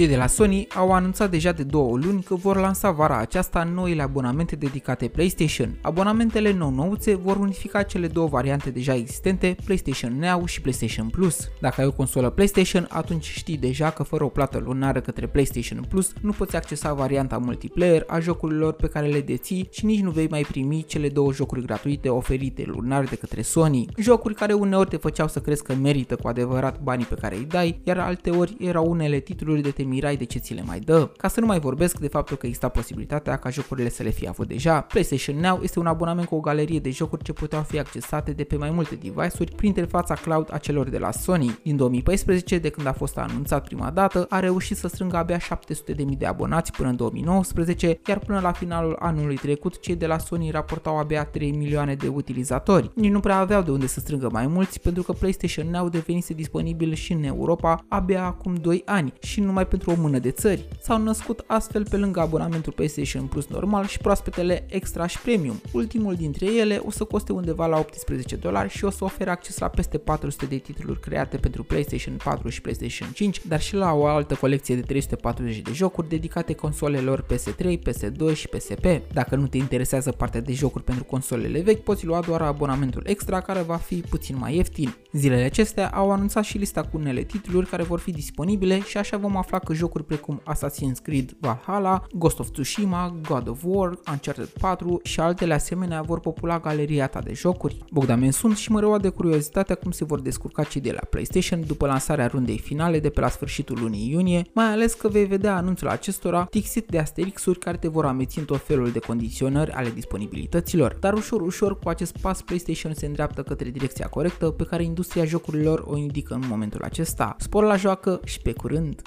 Cei de la Sony au anunțat deja de două luni că vor lansa vara aceasta noile abonamente dedicate PlayStation. Abonamentele nou-nouțe vor unifica cele două variante deja existente, PlayStation Now și PlayStation Plus. Dacă ai o consolă PlayStation, atunci știi deja că fără o plată lunară către PlayStation Plus nu poți accesa varianta multiplayer a jocurilor pe care le deții și nici nu vei mai primi cele două jocuri gratuite oferite lunar de către Sony. Jocuri care uneori te făceau să crezi că merită cu adevărat banii pe care îi dai, iar alteori erau unele titluri de te mirai de ce ți le mai dă. Ca să nu mai vorbesc de faptul că exista posibilitatea ca jocurile să le fie avut deja. PlayStation Now este un abonament cu o galerie de jocuri ce puteau fi accesate de pe mai multe device-uri prin interfața cloud a celor de la Sony. Din 2014, de când a fost anunțat prima dată, a reușit să strângă abia 700.000 de abonați până în 2019, iar până la finalul anului trecut, cei de la Sony raportau abia 3 milioane de utilizatori. Nici nu prea aveau de unde să strângă mai mulți, pentru că PlayStation Now devenise disponibil și în Europa abia acum 2 ani și numai pentru o mână de țări. S-au născut astfel pe lângă abonamentul PlayStation Plus normal și proaspetele Extra și Premium. Ultimul dintre ele o să coste undeva la 18 dolari și o să ofere acces la peste 400 de titluri create pentru PlayStation 4 și PlayStation 5, dar și la o altă colecție de 340 de jocuri dedicate consolelor PS3, PS2 și PSP. Dacă nu te interesează partea de jocuri pentru consolele vechi, poți lua doar abonamentul extra care va fi puțin mai ieftin. Zilele acestea au anunțat și lista cu unele titluri care vor fi disponibile și așa vom afla că jocuri precum Assassin's Creed Valhalla, Ghost of Tsushima, God of War, Uncharted 4 și altele asemenea vor popula galeria ta de jocuri. Bogdamen sunt și mă de curiozitatea cum se vor descurca cei de la PlayStation după lansarea rundei finale de pe la sfârșitul lunii iunie, mai ales că vei vedea anunțul acestora tixit de asterixuri care te vor ameți în tot felul de condiționări ale disponibilităților. Dar ușor ușor cu acest pas PlayStation se îndreaptă către direcția corectă pe care industria jocurilor o indică în momentul acesta. Spor la joacă și pe curând!